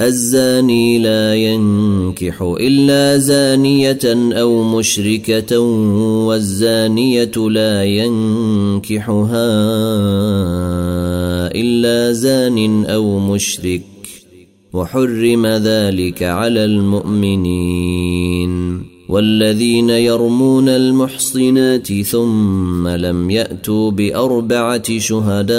الزاني لا ينكح إلا زانية أو مشركة والزانية لا ينكحها إلا زان أو مشرك وحرم ذلك على المؤمنين. والذين يرمون المحصنات ثم لم يأتوا بأربعة شهداء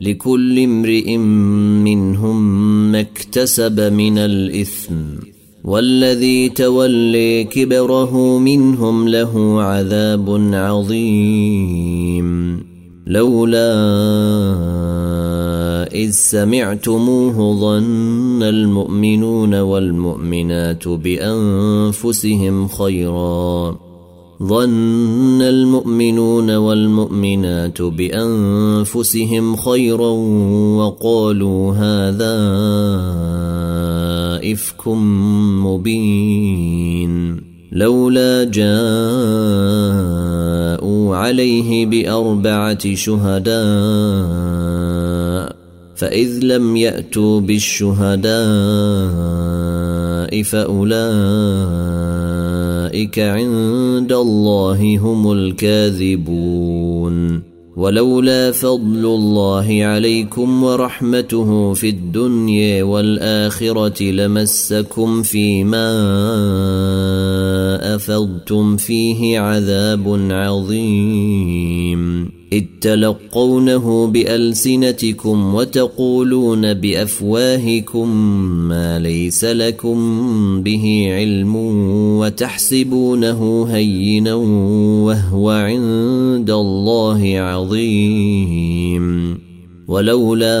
لكل امرئ منهم ما اكتسب من الإثم والذي تولي كبره منهم له عذاب عظيم. لولا إذ سمعتموه ظن المؤمنون والمؤمنات بأنفسهم خيرا. ظن المؤمنون والمؤمنات بأنفسهم خيرا وقالوا هذا إفك مبين. لولا جاءوا عليه بأربعة شهداء فإذ لم يأتوا بالشهداء فأولئك عند الله هم الكاذبون. ولولا فضل الله عليكم ورحمته في الدنيا والآخرة لمسكم فيما أفضتم فيه عذاب عظيم. إذ تلقونه بألسنتكم وتقولون بأفواهكم ما ليس لكم به علم وتحسبونه هينا وهو عند الله عظيم. ولولا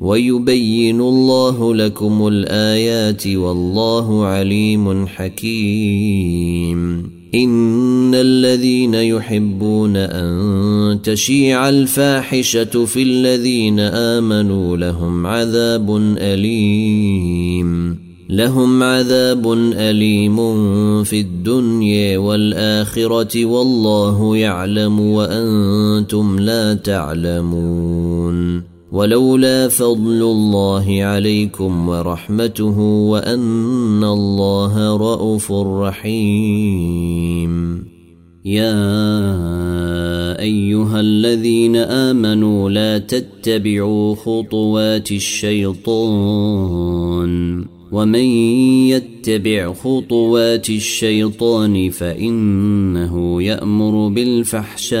ويبين الله لكم الآيات والله عليم حكيم. إن الذين يحبون أن تشيع الفاحشة في الذين آمنوا لهم عذاب أليم. لهم عذاب أليم في الدنيا والآخرة والله يعلم وأنتم لا تعلمون. ولولا فضل الله عليكم ورحمته وأن الله رءوف رحيم. يا أيها الذين آمنوا لا تتبعوا خطوات الشيطان. ومن يتبع خطوات الشيطان فإنه يأمر بالفحشاء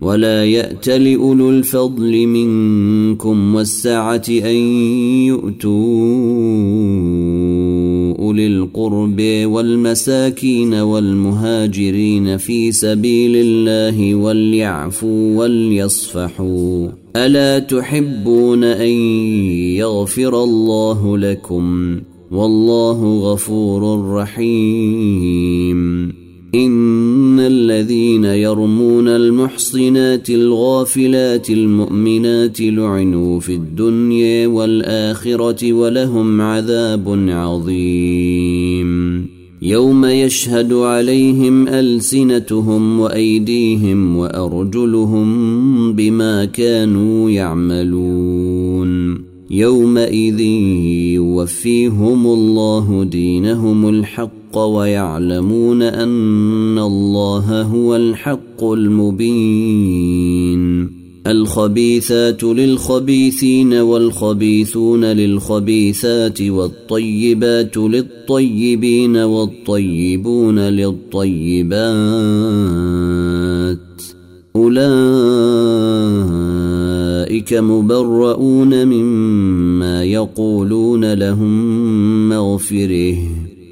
ولا يأت لأولو الفضل منكم والسعة أن يؤتوا أولي القرب والمساكين والمهاجرين في سبيل الله وليعفوا وليصفحوا. ألا تحبون أن يغفر الله لكم؟ والله غفور رحيم. إن الذين يرمون المحصنات الغافلات المؤمنات لعنوا في الدنيا والآخرة ولهم عذاب عظيم. يوم يشهد عليهم ألسنتهم وأيديهم وأرجلهم بما كانوا يعملون. يومئذ يوفيهم الله دينهم الحق ويعلمون أن الله هو الحق المبين. الخبيثات للخبيثين والخبيثون للخبيثات والطيبات للطيبين والطيبون للطيبات. أولئك مبرؤون مما يقولون لهم مغفرة.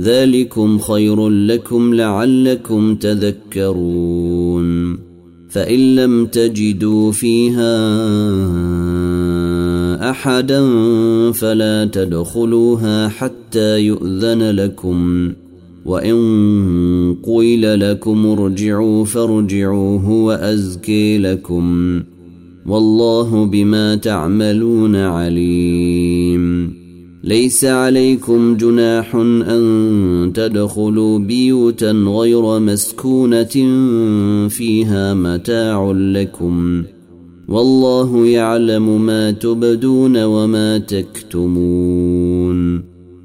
ذلكم خير لكم لعلكم تذكرون فإن لم تجدوا فيها أحدا فلا تدخلوها حتى يؤذن لكم وإن قيل لكم ارجعوا فارجعوا هو أزكي لكم والله بما تعملون عليم ليس عليكم جناح أن تدخلوا بيوتا غير مسكونة فيها متاع لكم والله يعلم ما تبدون وما تكتمون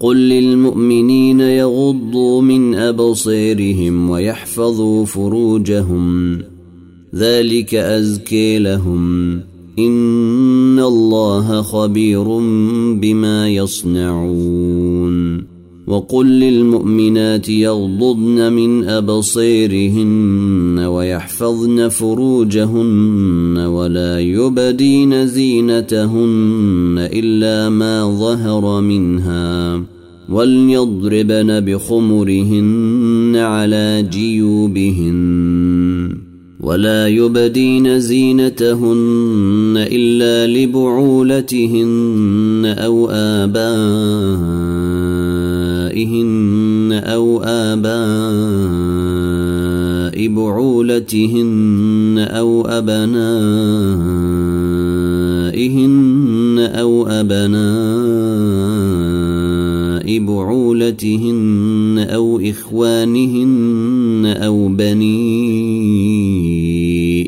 قل للمؤمنين يغضوا من ابصيرهم ويحفظوا فروجهم ذلك أزكي لهم ان الله خبير بما يصنعون وقل للمؤمنات يغضضن من ابصيرهن ويحفظن فروجهن ولا يبدين زينتهن الا ما ظهر منها وليضربن بخمرهن على جيوبهن ولا يبدين زينتهن إلا لبعولتهن أو آبائهن أو آباء بعولتهن أو أبنائهن أو أبناء بعولتهن أو إخوانهن أو بني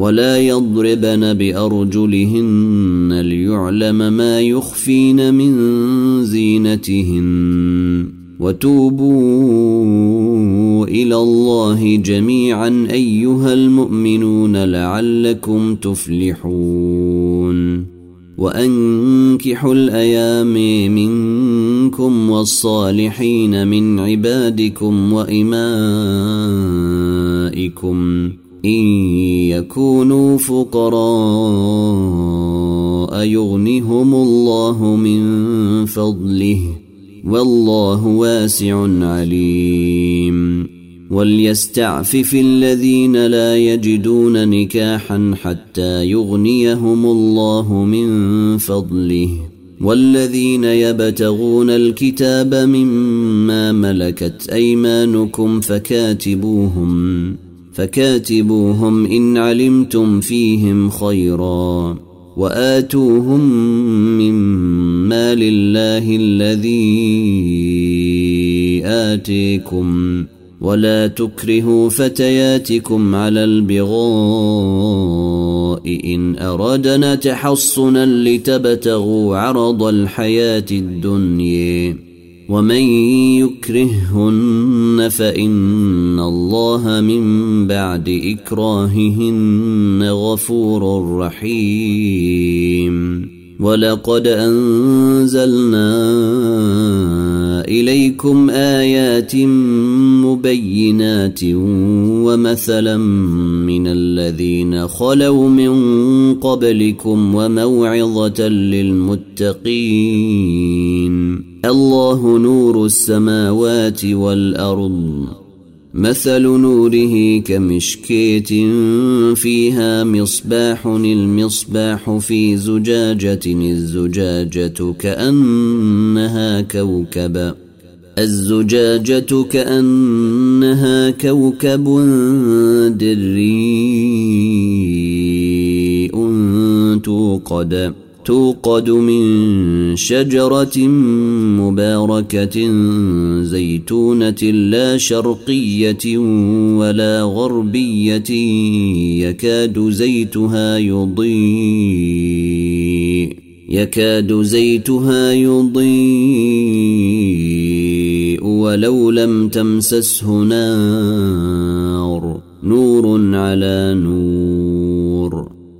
ولا يضربن بأرجلهن ليعلم ما يخفين من زينتهن. وتوبوا إلى الله جميعا أيها المؤمنون لعلكم تفلحون. وأنكحوا الأيام منكم والصالحين من عبادكم وإمائكم. إن يكونوا فقراء يغنهم الله من فضله والله واسع عليم. وليستعفف الذين لا يجدون نكاحا حتى يغنيهم الله من فضله. والذين يبتغون الكتاب مما ملكت أيمانكم فكاتبوهم. فكاتبوهم إن علمتم فيهم خيرا وآتوهم من مال الله الذي آتيكم ولا تكرهوا فتياتكم على البغاء إن أردنا تحصنا لتبتغوا عرض الحياة الدنيا. ومن يكرههن فان الله من بعد اكراههن غفور رحيم ولقد انزلنا اليكم ايات مبينات ومثلا من الذين خلوا من قبلكم وموعظه للمتقين الله نور السماوات والأرض. مثل نوره كمشكيت فيها مصباح المصباح في زجاجة الزجاجة كأنها كوكب. الزجاجة كأنها كوكب دري توقد توقد من شجرة مباركة زيتونة لا شرقية ولا غربية يكاد زيتها يضيء يكاد زيتها يضيء ولو لم تمسسه نار نور على نور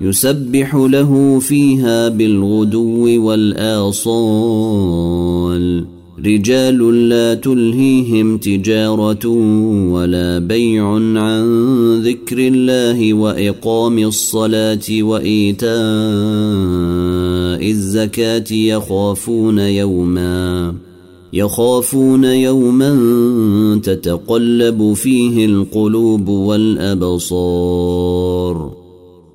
يسبح له فيها بالغدو والآصال. رجال لا تلهيهم تجارة ولا بيع عن ذكر الله وإقام الصلاة وإيتاء الزكاة يخافون يوما يخافون يوما تتقلب فيه القلوب والأبصار.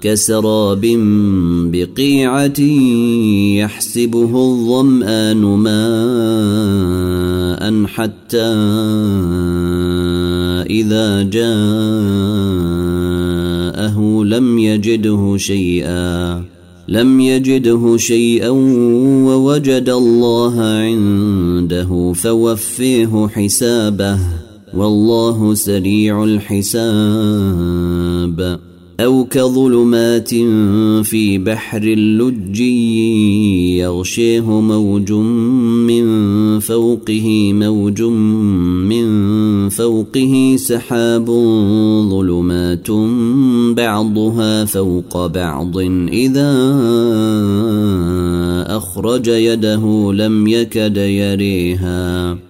كسراب بقيعة يحسبه الظمآن ماء حتى إذا جاءه لم يجده شيئا لم يجده شيئا ووجد الله عنده فوفيه حسابه والله سريع الحساب. أو كظلمات في بحر اللج يغشيه موج من فوقه موج من فوقه سحاب ظلمات بعضها فوق بعض. إذا أخرج يده لم يكد يريها.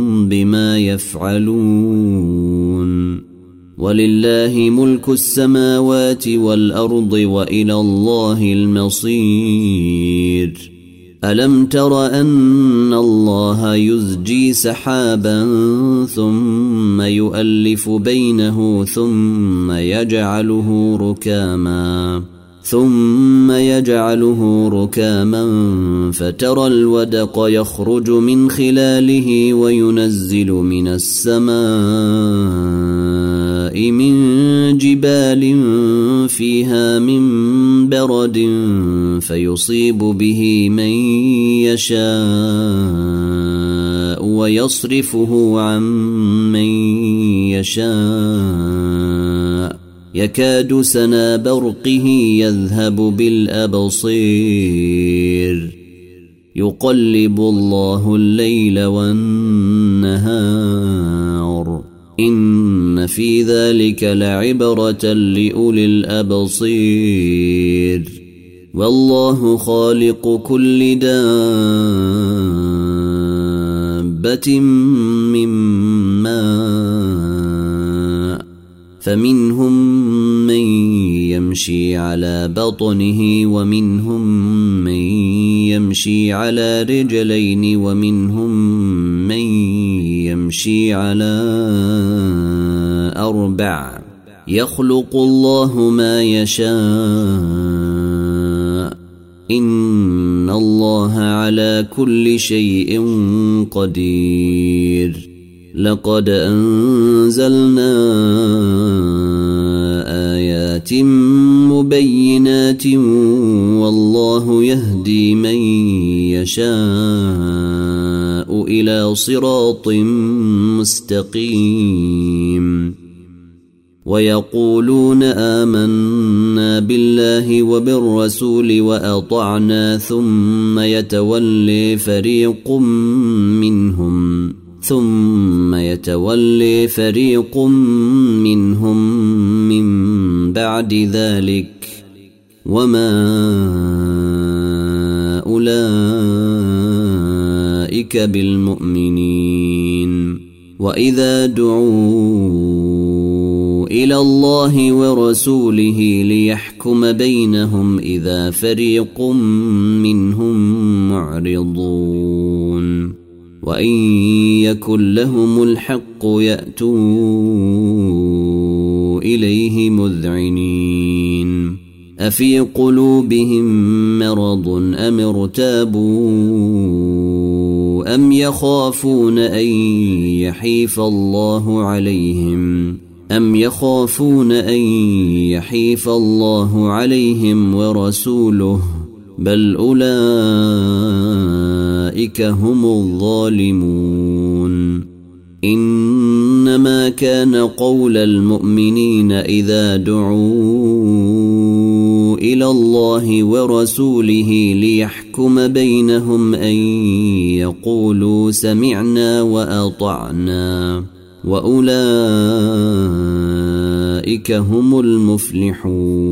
بما يفعلون. ولله ملك السماوات والأرض وإلى الله المصير. ألم تر أن الله يزجي سحابا ثم يؤلف بينه ثم يجعله ركاما؟ ثم يجعله ركاما فترى الودق يخرج من خلاله وينزل من السماء من جبال فيها من برد فيصيب به من يشاء ويصرفه عن من يشاء. يكاد سنا برقه يذهب بالأبصير. يقلب الله الليل والنهار. إن في ذلك لعبرة لأولي الأبصير. والله خالق كل دابة من ماء. فمنهم يمشي على بطنه ومنهم من يمشي على رجلين ومنهم من يمشي على أربع. يخلق الله ما يشاء. إن الله على كل شيء قدير. لقد أنزلنا آيات مبينات والله يهدي من يشاء إلى صراط مستقيم. ويقولون آمنا بالله وبالرسول وأطعنا ثم يتولي فريق منهم. ثم يتولي فريق منهم من بعد ذلك. وما اولئك بالمؤمنين. واذا دعوا إلى الله ورسوله ليحكم بينهم اذا فريق منهم معرضون. وان يكن لهم الحق ياتوا اليه مذعنين افي قلوبهم مرض ام ارتابوا ام يخافون ان يحيف الله عليهم أم يخافون أن يحيف الله عليهم ورسوله بل أولئك هم الظالمون إنما كان قول المؤمنين إذا دعوا إلى الله ورسوله ليحكم بينهم أن يقولوا سمعنا وأطعنا وأولئك هم المفلحون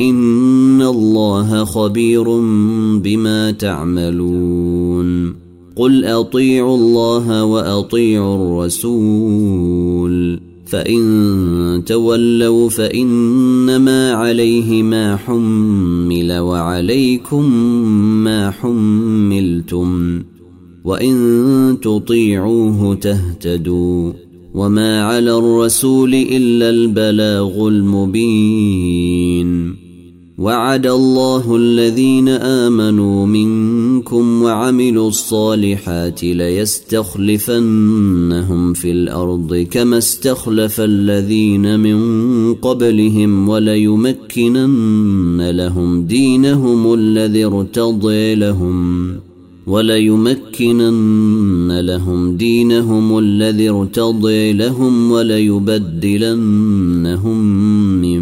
إن الله خبير بما تعملون. قل أطيعوا الله وأطيعوا الرسول. فإن تولوا فإنما عليه ما حمل وعليكم ما حملتم. وإن تطيعوه تهتدوا. وما على الرسول إلا البلاغ المبين. وعد الله الذين آمنوا منكم وعملوا الصالحات ليستخلفنهم في الأرض كما استخلف الذين من قبلهم وليمكنن لهم دينهم الذي ارتضي لهم وليمكنن لهم دينهم الذي ارتضي لهم وليبدلنهم من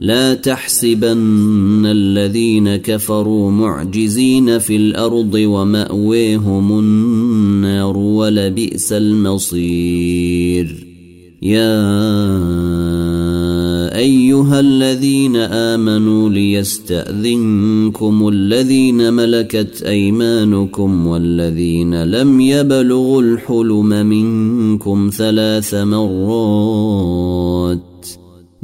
لا تحسبن الذين كفروا معجزين في الأرض وماويهم النار ولبئس المصير. يا أيها الذين آمنوا ليستأذنكم الذين ملكت أيمانكم والذين لم يبلغوا الحلم منكم ثلاث مرات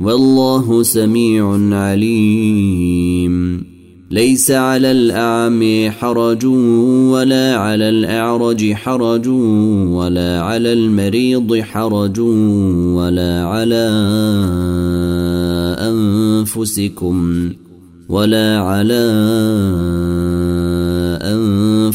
والله سميع عليم. ليس على الاعمي حرج ولا على الأعرج حرج ولا على المريض حرج ولا على أنفسكم ولا على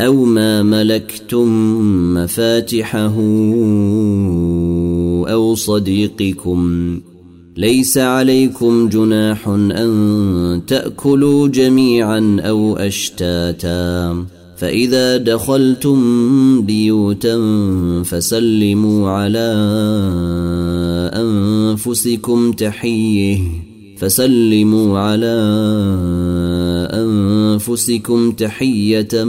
أو ما ملكتم مفاتحه أو صديقكم. ليس عليكم جناح أن تأكلوا جميعا أو أشتاتا. فإذا دخلتم بيوتا فسلموا على أنفسكم تحية. فسلموا على أنفسكم تحية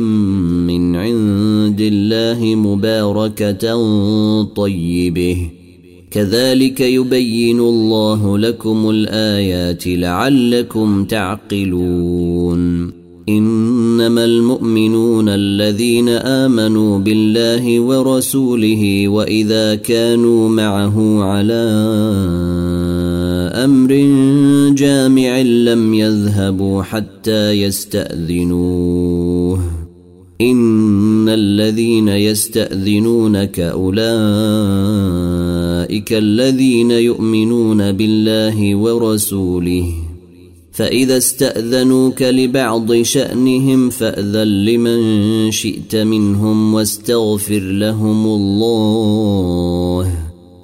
من عند الله مباركة طيبة. كذلك يبين الله لكم الآيات لعلكم تعقلون. إنما المؤمنون الذين آمنوا بالله ورسوله وإذا كانوا معه على أمر جامع لم يذهبوا حتى يستأذنوه. إن الذين يستأذنونك أولئك الذين يؤمنون بالله ورسوله. فإذا استأذنوك لبعض شأنهم فأذن لمن شئت منهم واستغفر لهم الله.